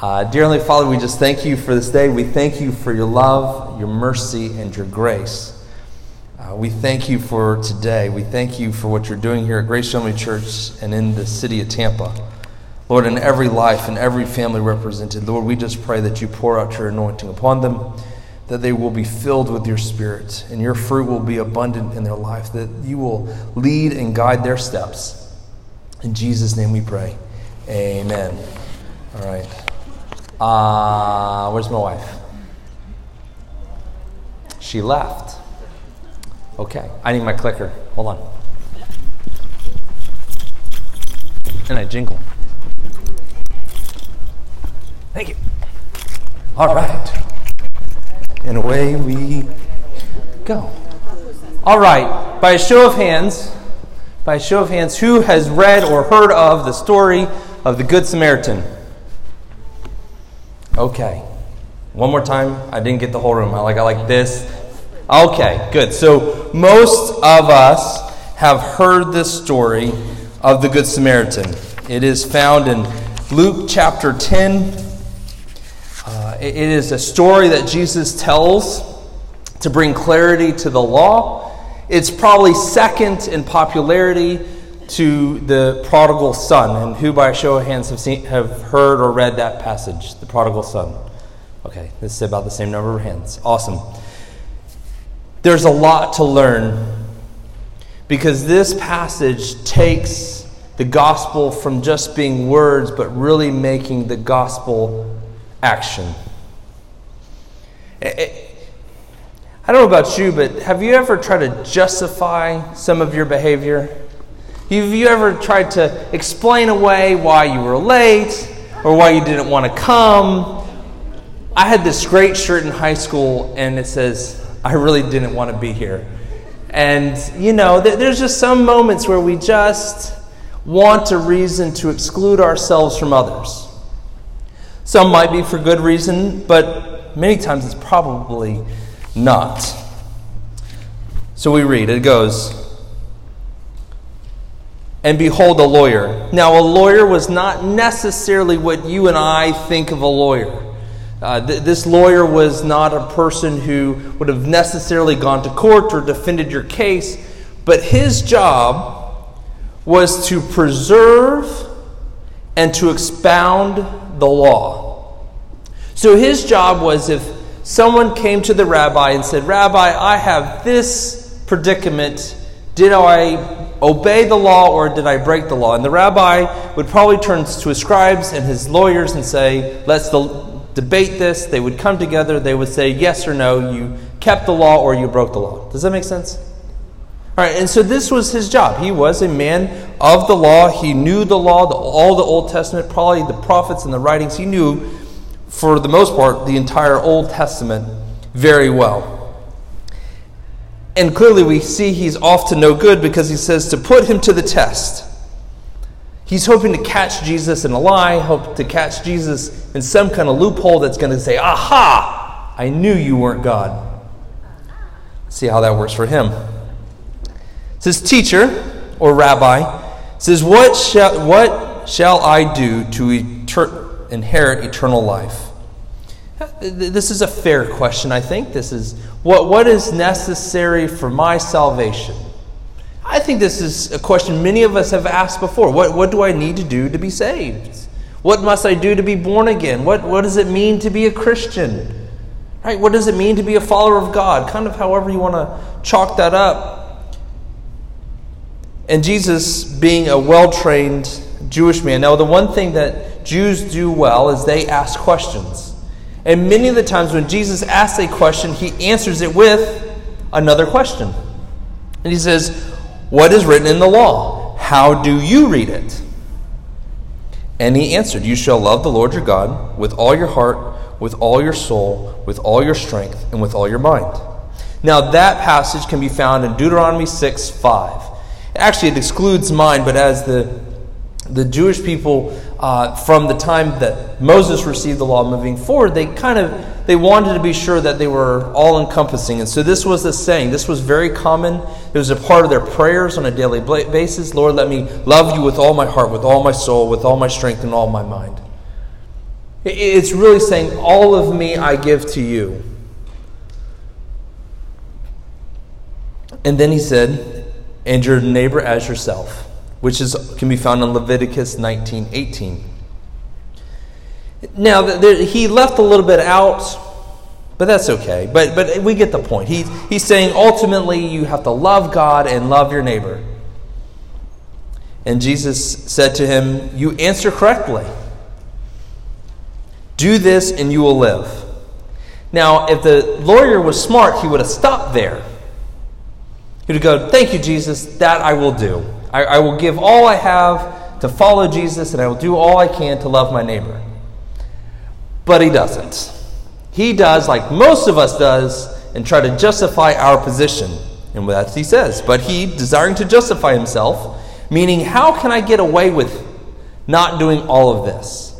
Uh, dear Heavenly Father, we just thank you for this day. We thank you for your love, your mercy, and your grace. Uh, we thank you for today. We thank you for what you're doing here at Grace Family Church and in the city of Tampa. Lord, in every life and every family represented, Lord, we just pray that you pour out your anointing upon them, that they will be filled with your spirit, and your fruit will be abundant in their life, that you will lead and guide their steps. In Jesus' name we pray. Amen. All right. Uh, where's my wife? She left. Okay, I need my clicker. Hold on. And I jingle. Thank you. All right. And away we go. All right, by a show of hands, by a show of hands, who has read or heard of the story of the Good Samaritan? Okay. One more time. I didn't get the whole room. I like I like this. Okay, good. So most of us have heard this story of the Good Samaritan. It is found in Luke chapter 10. Uh, it is a story that Jesus tells to bring clarity to the law. It's probably second in popularity to the prodigal son. And who, by a show of hands, have, seen, have heard or read that passage, the prodigal son? Okay, this is about the same number of hands. Awesome. There's a lot to learn because this passage takes the gospel from just being words, but really making the gospel action. Eh, eh, I don't know about you, but have you ever tried to justify some of your behavior? Have you ever tried to explain away why you were late or why you didn't want to come? I had this great shirt in high school and it says, I really didn't want to be here. And, you know, there's just some moments where we just want a reason to exclude ourselves from others. Some might be for good reason, but many times it's probably not. So we read, it goes, and behold a lawyer. Now, a lawyer was not necessarily what you and I think of a lawyer. Uh, th- this lawyer was not a person who would have necessarily gone to court or defended your case, but his job was to preserve and to expound the law. So his job was if someone came to the rabbi and said, Rabbi, I have this predicament. Did I obey the law or did I break the law? And the rabbi would probably turn to his scribes and his lawyers and say, let's debate this. They would come together. They would say, yes or no, you kept the law or you broke the law. Does that make sense? All right, and so this was his job. He was a man of the law. He knew the law, the, all the Old Testament, probably the prophets and the writings. He knew, for the most part, the entire Old Testament very well. And clearly, we see he's off to no good because he says to put him to the test. He's hoping to catch Jesus in a lie, hope to catch Jesus in some kind of loophole that's going to say, Aha! I knew you weren't God. see how that works for him. It says, Teacher or Rabbi says, What shall, what shall I do to inherit eternal life? This is a fair question, I think. This is what, what is necessary for my salvation? I think this is a question many of us have asked before. What, what do I need to do to be saved? What must I do to be born again? What, what does it mean to be a Christian? Right? What does it mean to be a follower of God? Kind of however you want to chalk that up. And Jesus, being a well trained Jewish man, now the one thing that Jews do well is they ask questions. And many of the times when Jesus asks a question, he answers it with another question. And he says, What is written in the law? How do you read it? And he answered, You shall love the Lord your God with all your heart, with all your soul, with all your strength, and with all your mind. Now, that passage can be found in Deuteronomy 6 5. Actually, it excludes mind, but as the the Jewish people, uh, from the time that Moses received the law moving forward, they kind of they wanted to be sure that they were all encompassing, and so this was the saying. This was very common. It was a part of their prayers on a daily basis. Lord, let me love you with all my heart, with all my soul, with all my strength, and all my mind. It's really saying, All of me I give to you. And then he said, And your neighbor as yourself, which is, can be found in Leviticus 19 18. Now, he left a little bit out, but that's okay. But, but we get the point. He, he's saying ultimately you have to love God and love your neighbor. And Jesus said to him, You answer correctly. Do this and you will live. Now, if the lawyer was smart, he would have stopped there. He would go, Thank you, Jesus, that I will do. I, I will give all I have to follow Jesus, and I will do all I can to love my neighbor. But he doesn't. He does like most of us does and try to justify our position. And that's what he says. But he, desiring to justify himself, meaning, how can I get away with not doing all of this?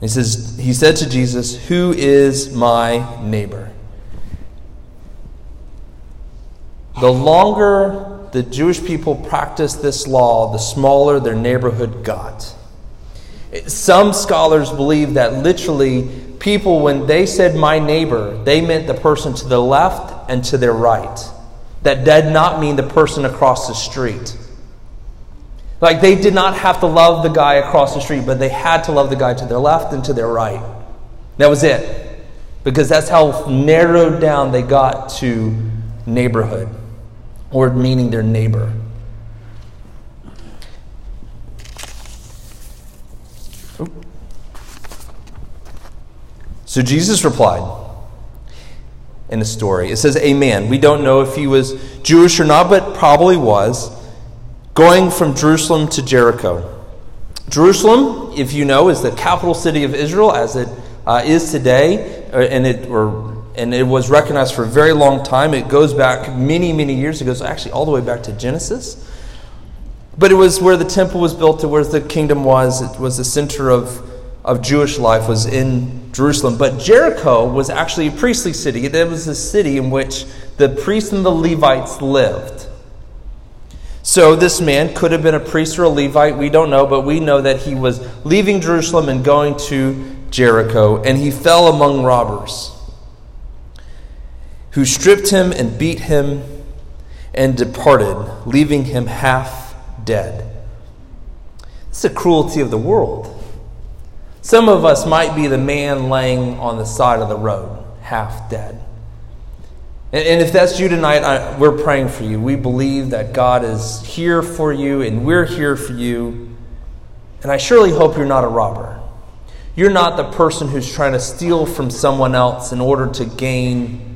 He says, he said to Jesus, Who is my neighbor? The longer the Jewish people practiced this law, the smaller their neighborhood got. Some scholars believe that literally people, when they said my neighbor, they meant the person to the left and to their right. That did not mean the person across the street. Like they did not have to love the guy across the street, but they had to love the guy to their left and to their right. That was it. Because that's how narrowed down they got to neighborhood, or meaning their neighbor. So Jesus replied in a story. It says, A man, we don't know if he was Jewish or not, but probably was, going from Jerusalem to Jericho. Jerusalem, if you know, is the capital city of Israel as it uh, is today, uh, and it or and it was recognized for a very long time. It goes back many, many years ago, so actually all the way back to Genesis. But it was where the temple was built, to where the kingdom was. It was the center of of Jewish life was in Jerusalem. But Jericho was actually a priestly city. It was a city in which the priests and the Levites lived. So this man could have been a priest or a Levite. We don't know, but we know that he was leaving Jerusalem and going to Jericho, and he fell among robbers who stripped him and beat him and departed, leaving him half dead. It's the cruelty of the world. Some of us might be the man laying on the side of the road, half dead. And, if that's you tonight, I, we're praying for you. We believe that God is here for you and we're here for you. And I surely hope you're not a robber. You're not the person who's trying to steal from someone else in order to gain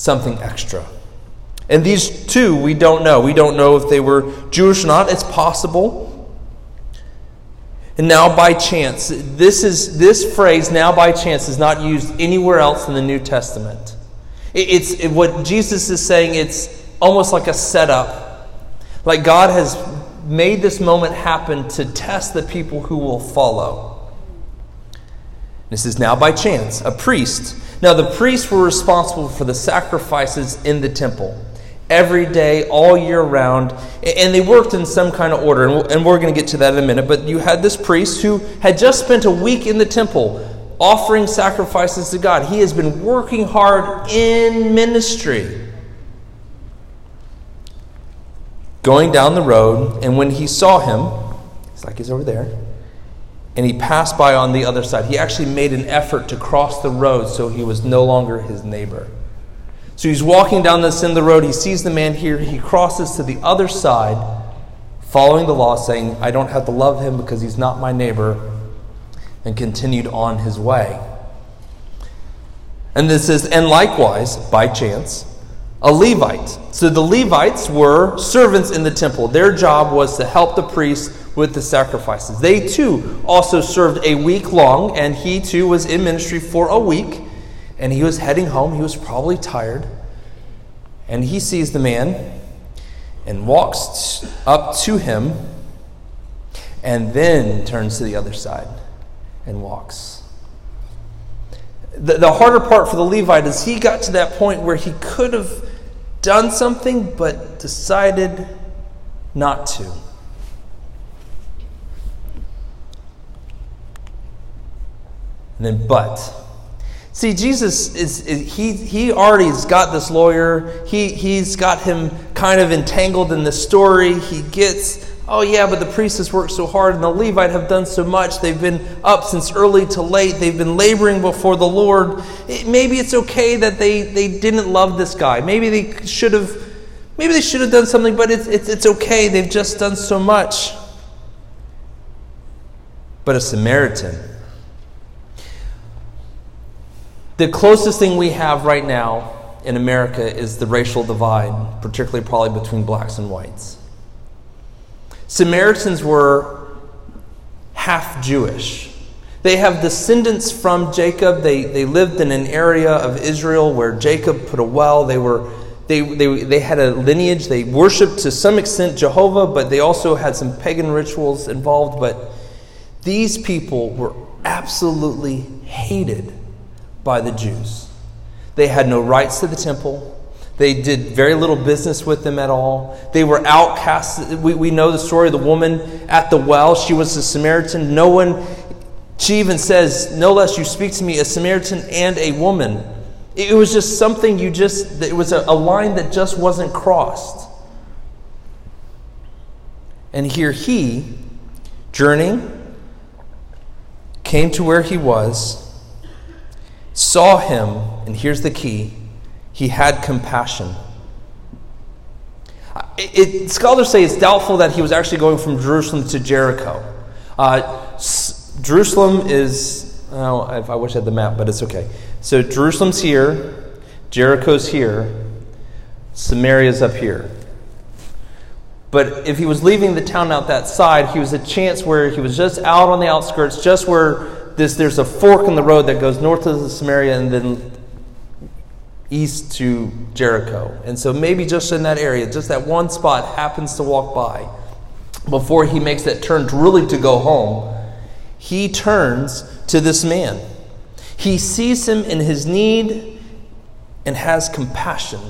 something extra. And these two, we don't know. We don't know if they were Jewish or not. It's possible. And now by chance, this is this phrase now by chance is not used anywhere else in the New Testament. It's it, what Jesus is saying, it's almost like a setup. Like God has made this moment happen to test the people who will follow. This is now by chance, a priest. Now the priests were responsible for the sacrifices in the temple every day, all year round. And they worked in some kind of order. And we're going to get to that in a minute. But you had this priest who had just spent a week in the temple offering sacrifices to God. He has been working hard in ministry. Going down the road, and when he saw him, it's like he's over there, and he passed by on the other side. He actually made an effort to cross the road so he was no longer his neighbor. So he's walking down this end of the road. He sees the man here. He crosses to the other side, following the law, saying, I don't have to love him because he's not my neighbor, and continued on his way. And this is, and likewise, by chance, a Levite. So the Levites were servants in the temple. Their job was to help the priests with the sacrifices. They too also served a week long, and he too was in ministry for a week and he was heading home. He was probably tired. And he sees the man and walks up to him and then turns to the other side and walks. The, the harder part for the Levite is he got to that point where he could have done something but decided not to. And then, but. See, Jesus is, is, he he already's got this lawyer. He he's got him kind of entangled in the story. He gets, oh yeah, but the priest has worked so hard and the Levite have done so much. They've been up since early to late. They've been laboring before the Lord. It, maybe it's okay that they, they didn't love this guy. Maybe they should have maybe they should have done something, but it's, it's it's okay. They've just done so much. But a Samaritan the closest thing we have right now in America is the racial divide, particularly probably between blacks and whites. Samaritans were half Jewish. They have descendants from Jacob. They, they lived in an area of Israel where Jacob put a well. They, were, they, they, they had a lineage. They worshiped to some extent Jehovah, but they also had some pagan rituals involved. But these people were absolutely hated by the Jews. They had no rights to the temple. They did very little business with them at all. They were outcasts. We, we know the story of the woman at the well. She was a Samaritan. No one, she even says, No less you speak to me, a Samaritan and a woman. It was just something you just, it was a, a line that just wasn't crossed. And here he, journeying, came to where he was saw him, and here's the key he had compassion. It, it, scholars say it's doubtful that he was actually going from Jerusalem to Jericho. Uh, S- Jerusalem is, oh, I wish I had the map, but it's okay. So Jerusalem's here, Jericho's here, Samaria's up here. But if he was leaving the town out that side, he was a chance where he was just out on the outskirts, just where this, there's a fork in the road that goes north to Samaria and then east to Jericho. And so maybe just in that area, just that one spot happens to walk by before he makes that turn to really to go home. He turns to this man. He sees him in his need and has compassion.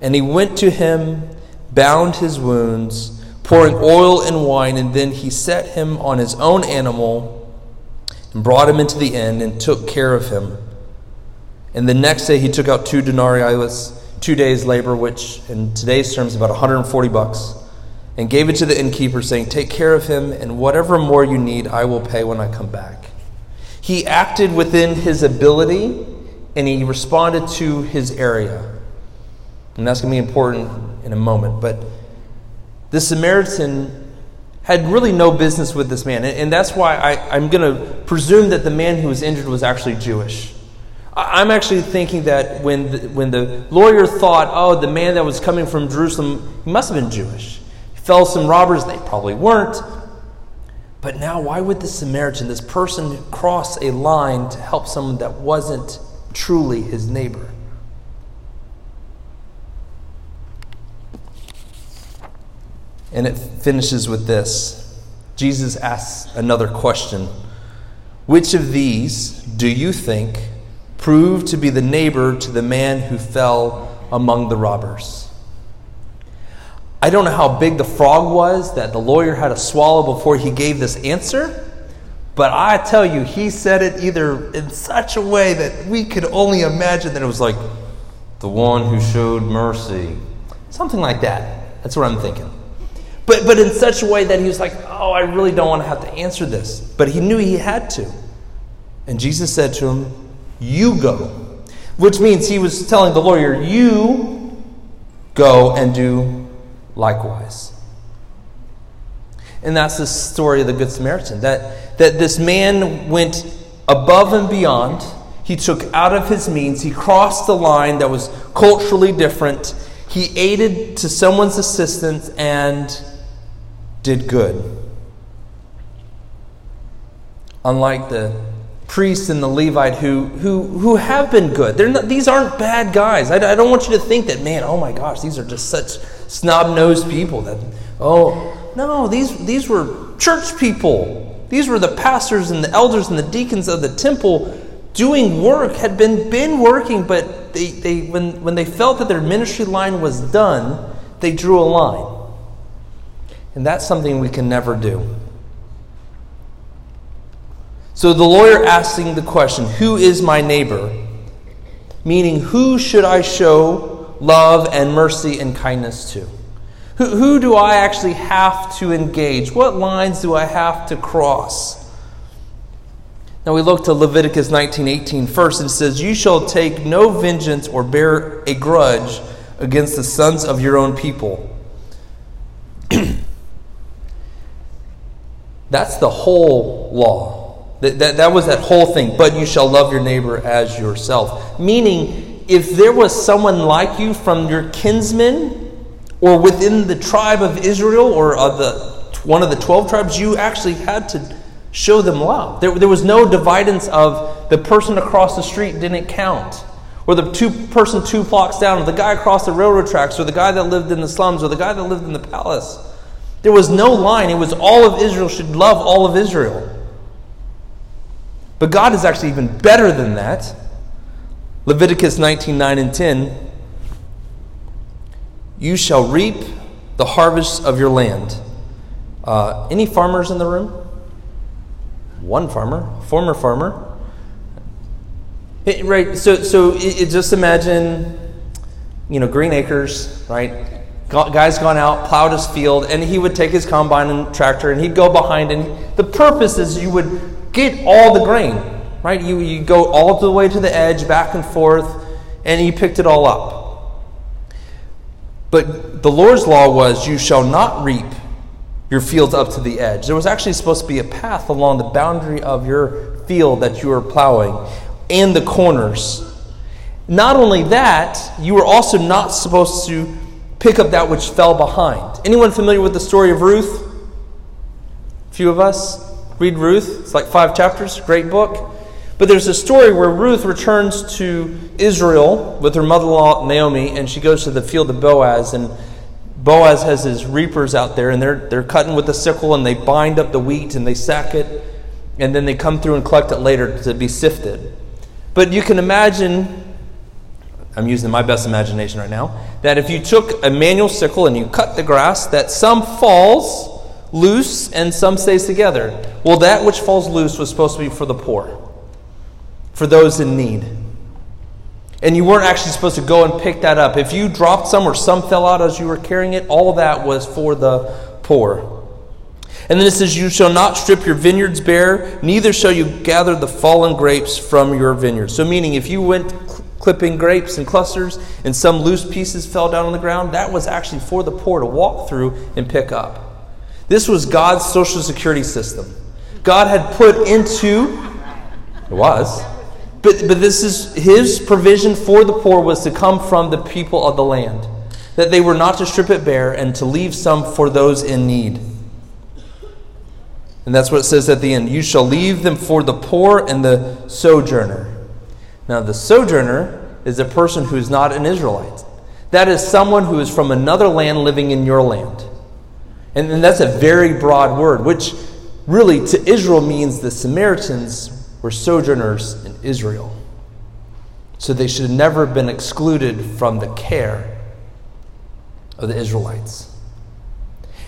And he went to him, bound his wounds, pouring oil and wine, and then he set him on his own animal and brought him into the inn and took care of him. And the next day he took out two denarii, was two days' labor, which in today's terms is about 140 bucks, and gave it to the innkeeper, saying, Take care of him, and whatever more you need, I will pay when I come back. He acted within his ability and he responded to his area. And that's going to be important in a moment. But the Samaritan had really no business with this man. And, that's why I, am going to presume that the man who was injured was actually Jewish. I'm actually thinking that when the, when the lawyer thought, oh, the man that was coming from Jerusalem, he must have been Jewish. He fell some robbers, they probably weren't. But now, why would the Samaritan, this person, cross a line to help someone that wasn't truly his neighbor? And it finishes with this Jesus asks another question Which of these do you think proved to be the neighbor to the man who fell among the robbers? I don't know how big the frog was that the lawyer had to swallow before he gave this answer, but I tell you, he said it either in such a way that we could only imagine that it was like, the one who showed mercy. Something like that. That's what I'm thinking. But, but in such a way that he was like, oh, I really don't want to have to answer this. But he knew he had to. And Jesus said to him, You go. Which means he was telling the lawyer, You go and do likewise. And that's the story of the Good Samaritan. That, that this man went above and beyond. He took out of his means. He crossed the line that was culturally different. He aided to someone's assistance and did good. Unlike the priest and the Levite who, who, who have been good. Not, these aren't bad guys. I, I don't want you to think that, man, oh my gosh, these are just such snob nosed people that, oh, no, these, these were church people. These were the pastors and the elders and the deacons of the temple doing work, had been, been working, but they, they, when, when they felt that their ministry line was done, they drew a line. And that's something we can never do. So the lawyer asking the question, Who is my neighbor? Meaning, who should I show love and mercy and kindness to? Who, who do I actually have to engage? What lines do I have to cross? Now we look to Leviticus 19:18 first, and it says, "You shall take no vengeance or bear a grudge against the sons of your own people." That's the whole law. That, that, that was that whole thing. But you shall love your neighbor as yourself. Meaning, if there was someone like you from your kinsmen or within the tribe of Israel or of the, one of the 12 tribes, you actually had to show them love. There, there was no dividance of the person across the street didn't count. Or the two person two blocks down, or the guy across the railroad tracks, or the guy that lived in the slums, or the guy that lived in the palace. There was no line. It was all of Israel should love all of Israel. But God is actually even better than that. Leviticus 19 9 and 10. You shall reap the harvest of your land. Uh, any farmers in the room? One farmer, former farmer. It, right, so, so it, it just imagine, you know, green acres, right? Guy's gone out, plowed his field, and he would take his combine and tractor and he'd go behind. And the purpose is you would get all the grain, right? You, you go all the way to the edge, back and forth, and he picked it all up. But the Lord's law was, You shall not reap your fields up to the edge. There was actually supposed to be a path along the boundary of your field that you were plowing and the corners. Not only that, you were also not supposed to pick up that which fell behind. Anyone familiar with the story of Ruth? A few of us read Ruth. It's like five chapters, great book. But there's a story where Ruth returns to Israel with her mother in law Naomi, and she goes to the field of Boaz. And Boaz has his reapers out there, and they're, they're cutting with a sickle, and they bind up the wheat and they sack it, and then they come through and collect it later to be sifted. But you can imagine I'm using my best imagination right now, that if you took a manual sickle and you cut the grass, that some falls loose and some stays together. Well, that which falls loose was supposed to be for the poor, for those in need. And you weren't actually supposed to go and pick that up. If you dropped some or some fell out as you were carrying it, all that was for the poor. And then it says, You shall not strip your vineyards bare, neither shall you gather the fallen grapes from your vineyards. So, meaning, if you went clipping grapes in clusters, and some loose pieces fell down on the ground. That was actually for the poor to walk through and pick up. This was God's social security system. God had put into it was. But, but this is his provision for the poor was to come from the people of the land. That they were not to strip it bare and to leave some for those in need. And that's what it says at the end. You shall leave them for the poor and the sojourner. Now, the sojourner is a person who is not an Israelite. That is someone who is from another land living in your land. And, and that's a very broad word, which really to Israel means the Samaritans were sojourners in Israel. So they should have never been excluded from the care of the Israelites.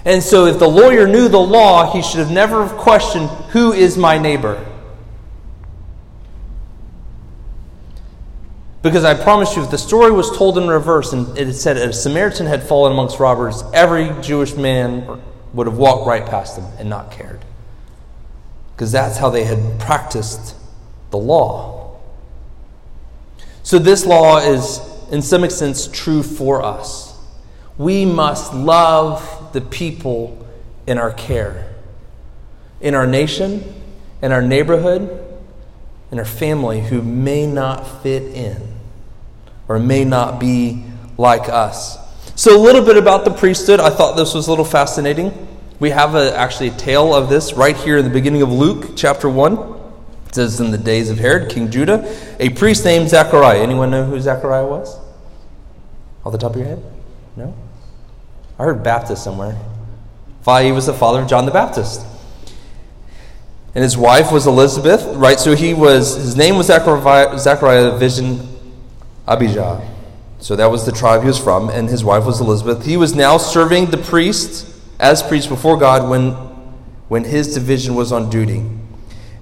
And so if the lawyer knew the law, he should have never questioned, Who is my neighbor? Because I promise you, if the story was told in reverse and it said a Samaritan had fallen amongst robbers, every Jewish man would have walked right past them and not cared. Because that's how they had practiced the law. So this law is, in some extent, true for us. We must love the people in our care, in our nation, in our neighborhood, in our family who may not fit in or may not be like us. So, a little bit about the priesthood. I thought this was a little fascinating. We have a, actually a tale of this right here in the beginning of Luke chapter 1. It says, In the days of Herod, King Judah, a priest named Zechariah. Anyone know who Zechariah was? Off the top of your head? No? I heard Baptist somewhere. Why he was the father of John the Baptist. And his wife was Elizabeth, right? So he was, his name was Zechariah, Zechariah vision Abijah. So that was the tribe he was from, and his wife was Elizabeth. He was now serving the priest as priest before God when, when his division was on duty.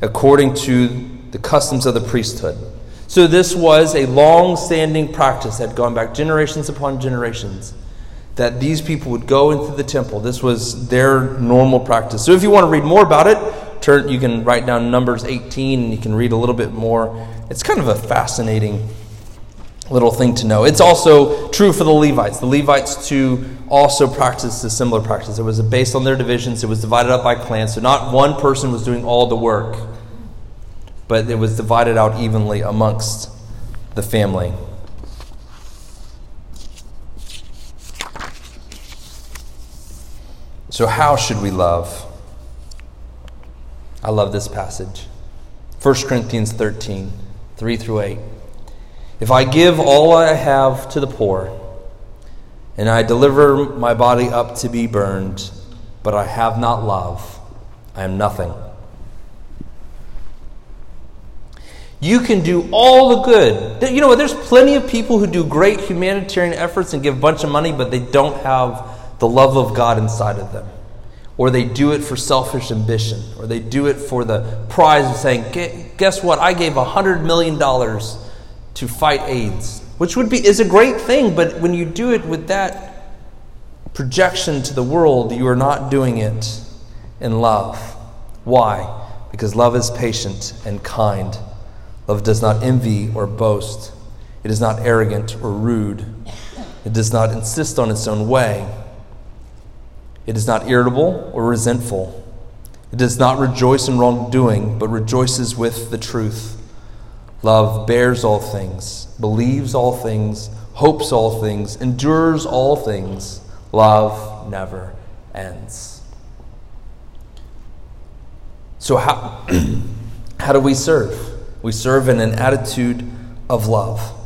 according to the customs of the priesthood. So this was a long standing practice that had gone back generations upon generations that these people would go into the temple. This was their normal practice. So if you want to read more about it, turn you can write down Numbers 18 and you can read a little bit more. It's kind of a fascinating little thing to know. It's also true for the Levites. The Levites too also practiced a similar practice. It was based on their divisions. It was divided up by clans. So not one person was doing all the work, but it was divided out evenly amongst the family. So how should we love? I love this passage. 1 Corinthians 13, 3 through 8. If I give all I have to the poor, and I deliver my body up to be burned, but I have not love, I am nothing. You can do all the good. You know what? There's plenty of people who do great humanitarian efforts and give a bunch of money, but they don't have the love of God inside of them. Or they do it for selfish ambition. Or they do it for the prize of saying, guess what? I gave $100 million to fight AIDS, which would be is a great thing, but when you do it with that projection to the world, you are not doing it in love. Why? Because love is patient and kind. Love does not envy or boast. It is not arrogant or rude. It does not insist on its own way. It is not irritable or resentful. It does not rejoice in wrongdoing, but rejoices with the truth. Love bears all things, believes all things, hopes all things, endures all things. Love never ends. So, how, how do we serve? We serve in an attitude of love.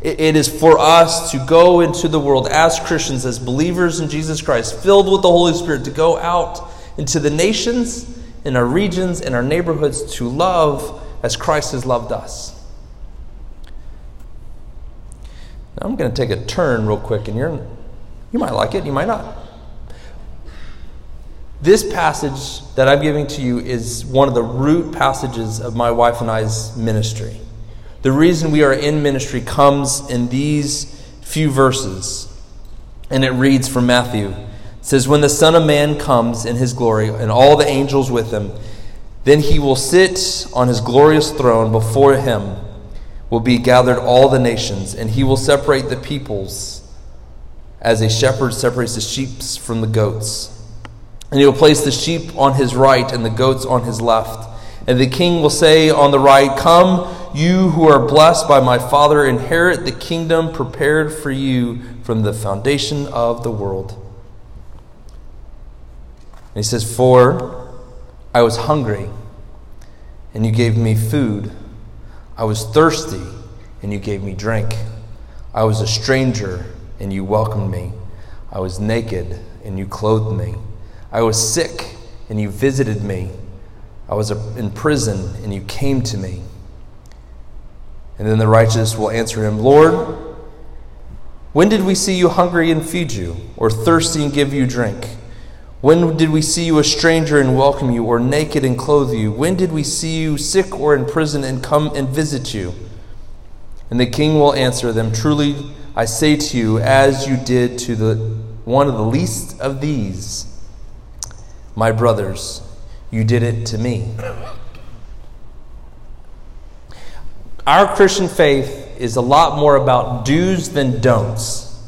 It, is for us to go into the world as Christians, as believers in Jesus Christ, filled with the Holy Spirit, to go out into the nations, in our regions, in our neighborhoods, to love as Christ has loved us. Now I'm going to take a turn real quick, and you're, you might like it, you might not. This passage that I'm giving to you is one of the root passages of my wife and I's ministry. The reason we are in ministry comes in these few verses, and it reads from Matthew. It says, When the Son of Man comes in his glory, and all the angels with him, then he will sit on his glorious throne before him will be gathered all the nations, and he will separate the peoples as a shepherd separates the sheep from the goats. And he will place the sheep on his right and the goats on his left. And the king will say on the right, Come, you who are blessed by my Father, inherit the kingdom prepared for you from the foundation of the world. And he says, For I was hungry, and you gave me food. I was thirsty, and you gave me drink. I was a stranger, and you welcomed me. I was naked, and you clothed me. I was sick, and you visited me. I was in prison, and you came to me. And then the righteous will answer him, Lord, when did we see you hungry and feed you, or thirsty and give you drink? When did we see you a stranger and welcome you, or naked and clothe you? When did we see you sick or in prison and come and visit you? And the king will answer them, Truly I say to you, as you did to the one of the least of these, my brothers, you did it to me. Our Christian faith is a lot more about do's than don'ts.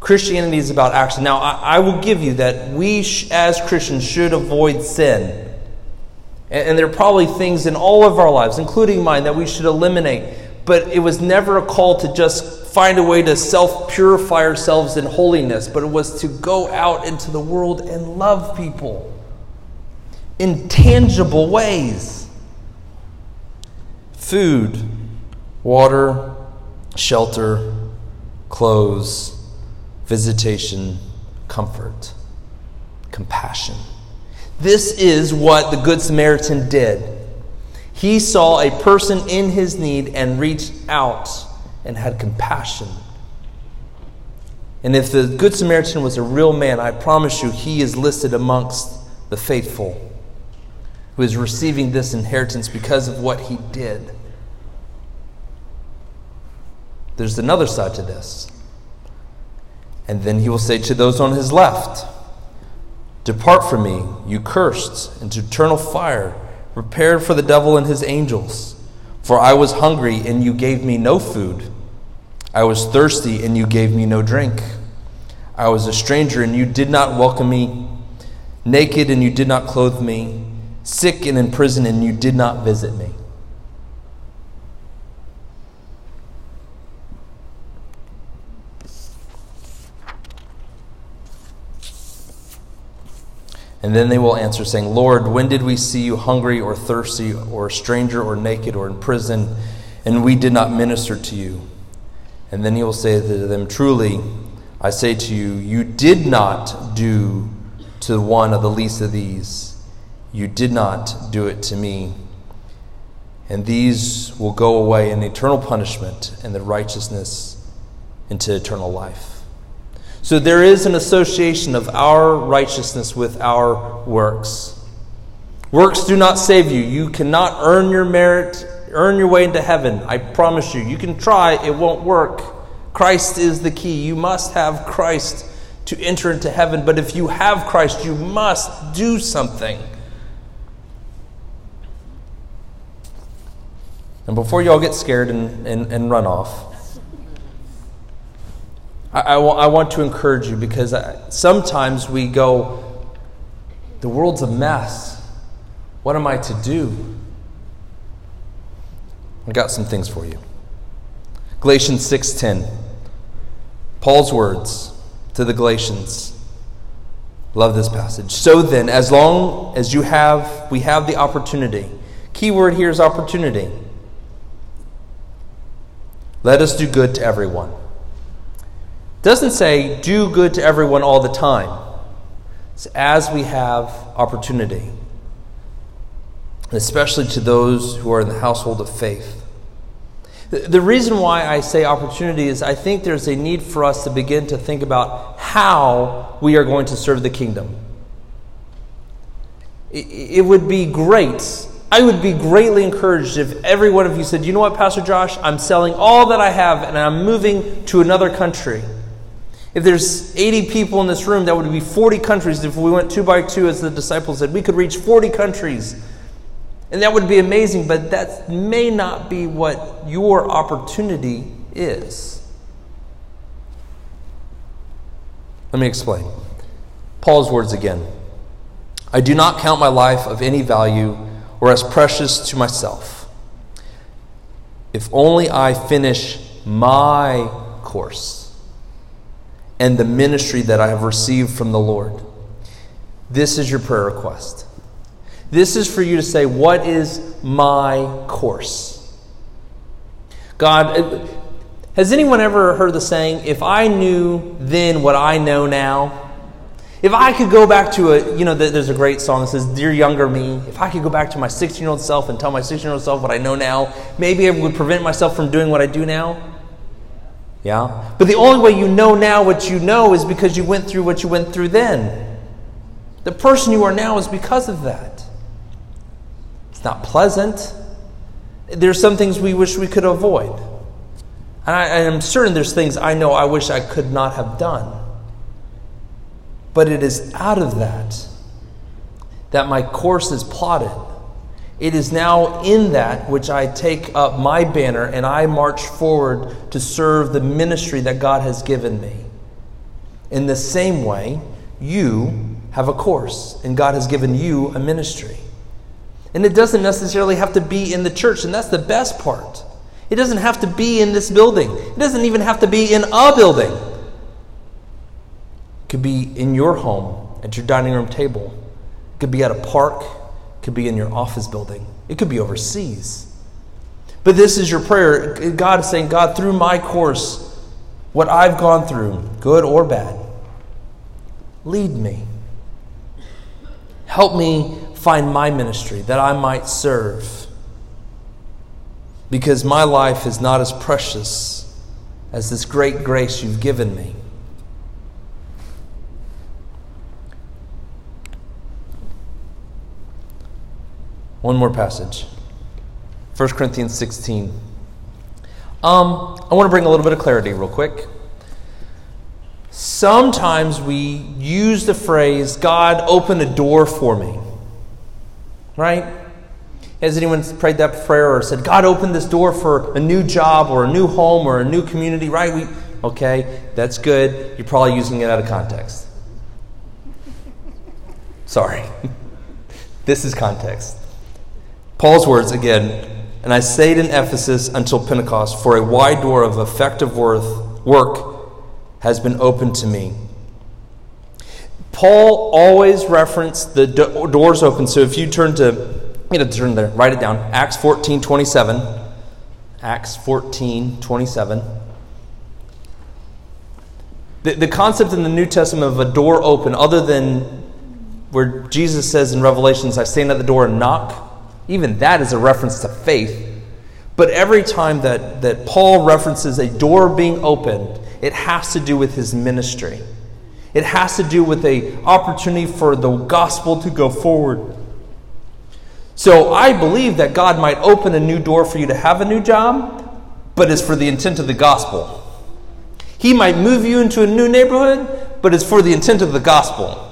Christianity is about action. Now, I, I will give you that we sh- as Christians should avoid sin. And, and there are probably things in all of our lives, including mine, that we should eliminate. But it was never a call to just find a way to self purify ourselves in holiness, but it was to go out into the world and love people in tangible ways food, water, shelter, clothes visitation, comfort, compassion. This is what the Good Samaritan did. He saw a person in his need and reached out and had compassion. And if the Good Samaritan was a real man, I promise you he is listed amongst the faithful. who is receiving this inheritance because of what he did. There's another side to this. And then he will say to those on his left, Depart from me, you cursed, into eternal fire, prepared for the devil and his angels. For I was hungry, and you gave me no food. I was thirsty, and you gave me no drink. I was a stranger, and you did not welcome me. Naked, and you did not clothe me. Sick and in prison, and you did not visit me. And then they will answer, saying, Lord, when did we see you hungry or thirsty or a stranger or naked or in prison, and we did not minister to you? And then he will say to them, Truly, I say to you, you did not do to one of the least of these, you did not do it to me. And these will go away in eternal punishment and the righteousness into eternal life. So there is an association of our righteousness with our works. Works do not save you. You cannot earn your merit, earn your way into heaven. I promise you. You can try, it won't work. Christ is the key. You must have Christ to enter into heaven. But if you have Christ, you must do something. And before you all get scared and, and, and run off, I, want to encourage you because I, sometimes we go, the world's a mess. What am I to do? I got some things for you. Galatians 6:10. Paul's words to the Galatians. Love this passage. So then, as long as you have we have the opportunity. Key word here is opportunity. Let us do good to everyone doesn't say do good to everyone all the time. It's as we have opportunity, especially to those who are in the household of faith. The reason why I say opportunity is I think there's a need for us to begin to think about how we are going to serve the kingdom. It would be great. I would be greatly encouraged if every one of you said, You know what, Pastor Josh? I'm selling all that I have and I'm moving to another country. If there's 80 people in this room, that would be 40 countries. If we went two by two, as the disciples said, we could reach 40 countries. And that would be amazing, but that may not be what your opportunity is. Let me explain. Paul's words again I do not count my life of any value or as precious to myself. If only I finish my course and the ministry that I have received from the Lord. This is your prayer request. This is for you to say, What is my course? God, has anyone ever heard the saying, If I knew then what I know now? If I could go back to a, you know, there's a great song that says, Dear younger me, if I could go back to my 16 year old self and tell my 16 year old self what I know now, maybe I would prevent myself from doing what I do now. Yeah? But the only way you know now what you know is because you went through what you went through then. The person you are now is because of that. It's not pleasant. There's some things we wish we could avoid. And I, am certain there's things I know I wish I could not have done. But it is out of that that my course is plotted it is now in that which I take up my banner and I march forward to serve the ministry that God has given me. In the same way, you have a course and God has given you a ministry. And it doesn't necessarily have to be in the church, and that's the best part. It doesn't have to be in this building, it doesn't even have to be in a building. It could be in your home, at your dining room table, it could be at a park could be in your office building, it could be overseas. But this is your prayer. God is saying, God, through my course, what I've gone through, good or bad, lead me. Help me find my ministry that I might serve. Because my life is not as precious as this great grace you've given me. One more passage 1 Corinthians 16. Um, I want to bring a little bit of clarity real quick. Sometimes we use the phrase, God, open a door for me. Right? Has anyone prayed that prayer or said, God, open this door for a new job or a new home or a new community? Right? We, okay, that's good. You're probably using it out of context. Sorry. this is context. Paul's words again, and I stayed in Ephesus until Pentecost, for a wide door of effective worth, work has been opened to me. Paul always referenced the do- doors open. So if you turn to, you know, turn there, write it down. Acts 14 27. Acts 14 27. The, the concept in the New Testament of a door open, other than where Jesus says in Revelations, I stand at the door and knock, even that is a reference to faith. But every time that, that Paul references a door being opened, it has to do with his ministry. It has to do with a opportunity for the gospel to go forward. So I believe that God might open a new door for you to have a new job, but it's for the intent of the gospel. He might move you into a new neighborhood, but it's for the intent of the gospel.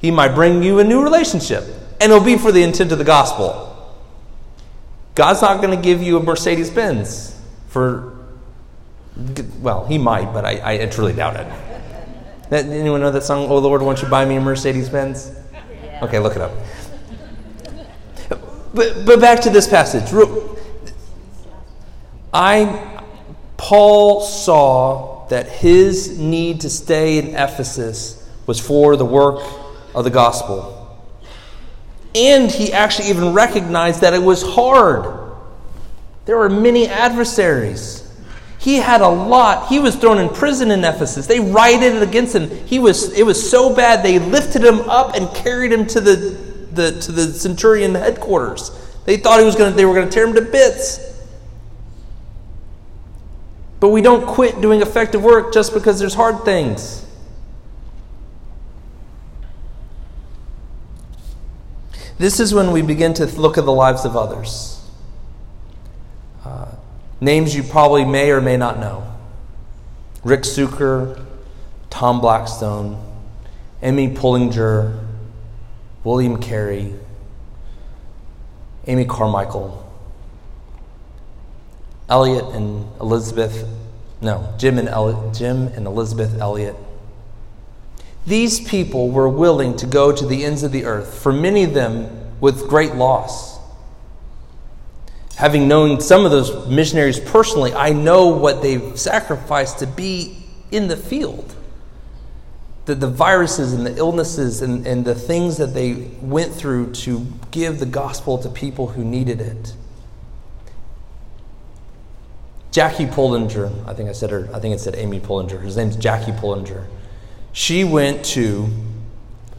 He might bring you a new relationship, and it'll be for the intent of the gospel. God's not going to give you a Mercedes Benz for well, he might, but I, I truly doubt it. That, anyone know that song, Oh Lord, won't you buy me a Mercedes Benz? Okay, look it up. But, but back to this passage. I, Paul saw that his need to stay in Ephesus was for the work of the gospel. And he actually even recognized that it was hard. There were many adversaries. He had a lot. He was thrown in prison in Ephesus. They rioted against him. He was, it was so bad they lifted him up and carried him to the, the, to the centurion headquarters. They thought he was gonna, they were going to tear him to bits. But we don't quit doing effective work just because there's hard things. This is when we begin to look at the lives of others. Uh, names you probably may or may not know Rick Sucher, Tom Blackstone, Emmy Pullinger, William Carey, Amy Carmichael, Elliot and Elizabeth, no, Jim and, El- Jim and Elizabeth Elliot. These people were willing to go to the ends of the earth, for many of them with great loss having known some of those missionaries personally, I know what they've sacrificed to be in the field. The, the viruses and the illnesses and, and the things that they went through to give the gospel to people who needed it. Jackie Pullinger, I think I said her, I think it said Amy Pullinger. His name's Jackie Pullinger. She went to,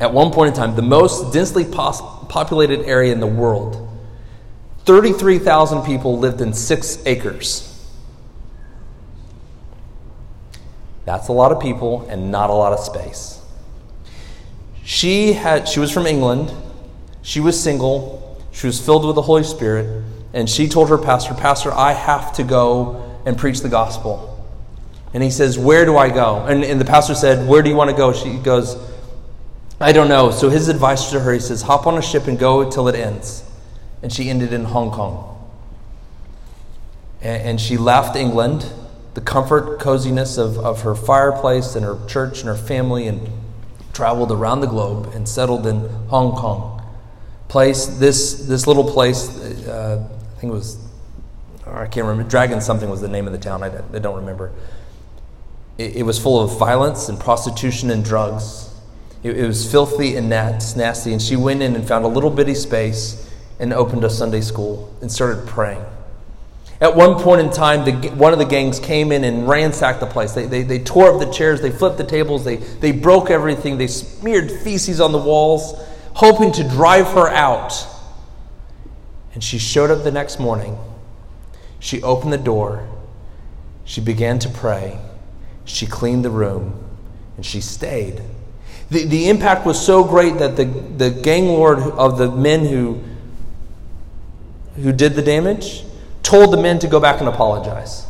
at one point in time, the most densely pos- populated area in the world 33,000 people lived in six acres. That's a lot of people and not a lot of space. She had she was from England. She was single. She was filled with the Holy Spirit, and she told her pastor, "Pastor, I have to go and preach the gospel." And he says, "Where do I go?" And, and the pastor said, "Where do you want to go?" She goes, "I don't know." So his advice to her, he says, "Hop on a ship and go till it ends." and she ended in Hong Kong. And, she left England, the comfort, coziness of, of her fireplace and her church and her family, and traveled around the globe and settled in Hong Kong. Place this this little place, uh, I think it was, I can't remember. Dragon something was the name of the town. I, I don't remember. It, it, was full of violence and prostitution and drugs. It, it was filthy and nasty. And she went in and found a little bitty space and opened a Sunday school and started praying. At one point in time, the, one of the gangs came in and ransacked the place. They, they, they tore up the chairs, they flipped the tables, they, they broke everything, they smeared feces on the walls, hoping to drive her out. And she showed up the next morning. She opened the door. She began to pray. She cleaned the room. And she stayed. The, the impact was so great that the, the gang lord of the men who who did the damage, told the men to go back and apologize.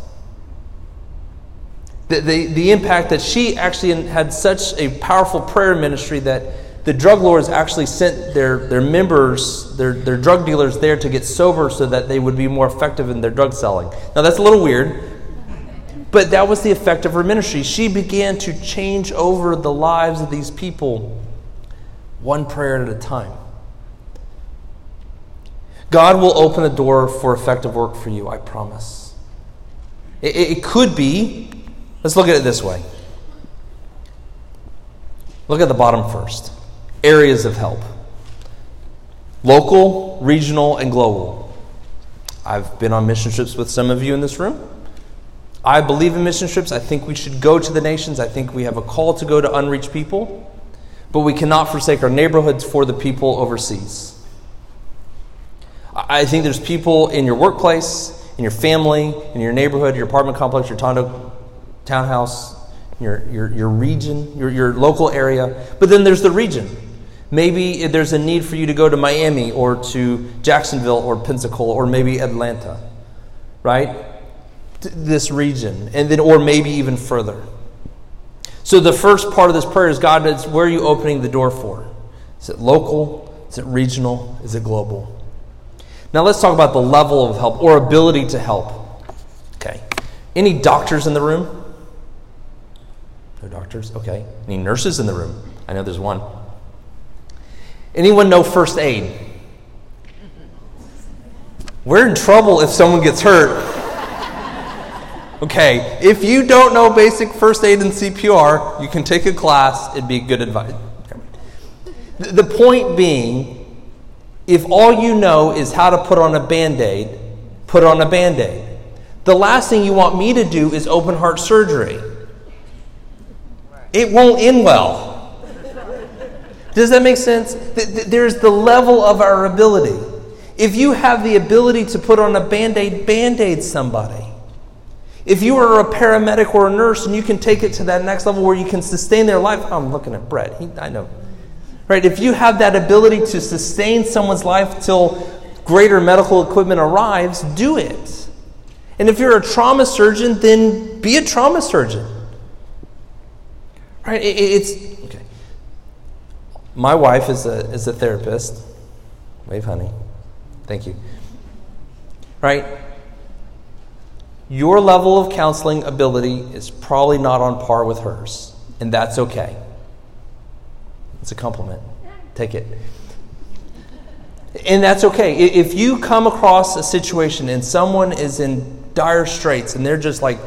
The, the, the impact that she actually had such a powerful prayer ministry that the drug lords actually sent their, their members, their, their drug dealers there to get sober so that they would be more effective in their drug selling. Now, that's a little weird, but that was the effect of her ministry. She began to change over the lives of these people one prayer at a time. God will open a door for effective work for you, I promise. It, it could be, let's look at it this way. Look at the bottom first areas of help local, regional, and global. I've been on mission trips with some of you in this room. I believe in mission trips. I think we should go to the nations. I think we have a call to go to unreached people. But we cannot forsake our neighborhoods for the people overseas. I think there's people in your workplace, in your family, in your neighborhood, your apartment complex, your tondo, townhouse, your, your, your region, your, your local area. But then there's the region. Maybe there's a need for you to go to Miami or to Jacksonville or Pensacola or maybe Atlanta, right? This region. And then, or maybe even further. So the first part of this prayer is God, is where are you opening the door for? Is it local? Is it regional? Is it global? Now let's talk about the level of help or ability to help. Okay. Any doctors in the room? No doctors? Okay. Any nurses in the room? I know there's one. Anyone know first aid? We're in trouble if someone gets hurt. Okay, if you don't know basic first aid and CPR, you can take a class, it'd be good advice. The point being, if all you know is how to put on a band aid, put on a band aid. The last thing you want me to do is open heart surgery. It won't end well. Does that make sense? There's the level of our ability. If you have the ability to put on a band aid, band aid somebody. If you are a paramedic or a nurse and you can take it to that next level where you can sustain their life, I'm looking at Brett. He, I know Right? If you have that ability to sustain someone's life till greater medical equipment arrives, do it. And if you're a trauma surgeon, then be a trauma surgeon. Right? It, it's okay. My wife is a is a therapist. Wave, honey. Thank you. Right? Your level of counseling ability is probably not on par with hers, and that's okay. It's a compliment. Take it. And that's okay. If you come across a situation and someone is in dire straits and they're just like,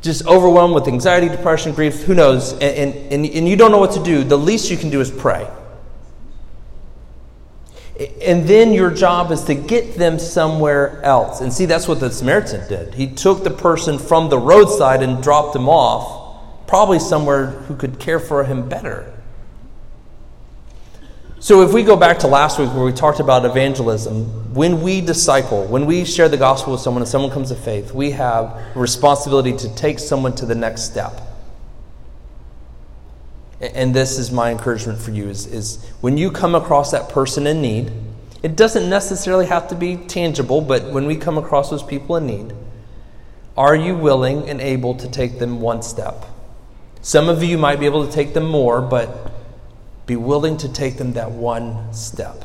just overwhelmed with anxiety, depression, grief, who knows, and, and, and you don't know what to do, the least you can do is pray. And then your job is to get them somewhere else. And see, that's what the Samaritan did. He took the person from the roadside and dropped them off, probably somewhere who could care for him better. So, if we go back to last week where we talked about evangelism, when we disciple, when we share the gospel with someone and someone comes to faith, we have a responsibility to take someone to the next step. And this is my encouragement for you is, is when you come across that person in need, it doesn't necessarily have to be tangible, but when we come across those people in need, are you willing and able to take them one step? Some of you might be able to take them more, but be willing to take them that one step.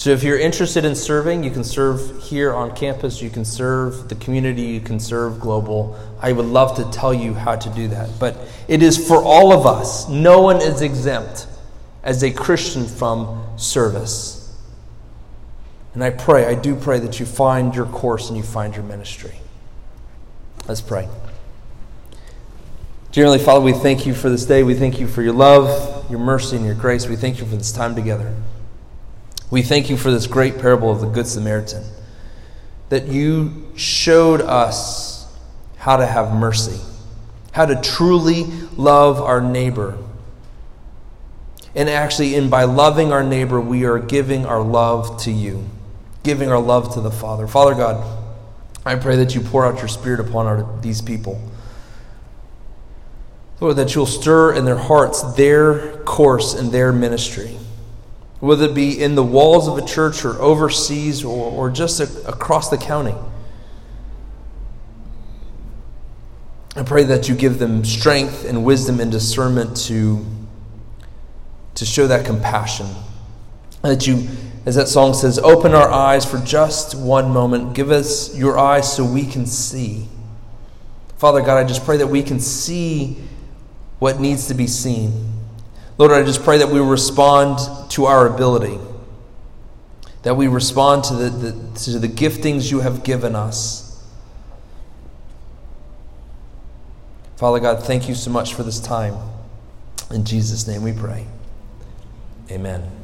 So, if you're interested in serving, you can serve here on campus, you can serve the community, you can serve global. I would love to tell you how to do that. But it is for all of us. No one is exempt as a Christian from service. And I pray, I do pray that you find your course and you find your ministry. Let's pray. Dearly Father, we thank you for this day. We thank you for your love, your mercy, and your grace. We thank you for this time together. We thank you for this great parable of the Good Samaritan, that you showed us how to have mercy, how to truly love our neighbor. And actually, in by loving our neighbor, we are giving our love to you, giving our love to the Father. Father God, I pray that you pour out your Spirit upon our, these people. Lord, that you'll stir in their hearts their course in their ministry, whether it be in the walls of a church or overseas or, or just a, across the county. I pray that you give them strength and wisdom and discernment to, to show that compassion. That you, as that song says, open our eyes for just one moment. Give us your eyes so we can see. Father God, I just pray that we can see what needs to be seen. Lord, I just pray that we respond to our ability, that we respond to the, the, to the giftings you have given us. Father God, thank you so much for this time. In Jesus' name we pray. Amen.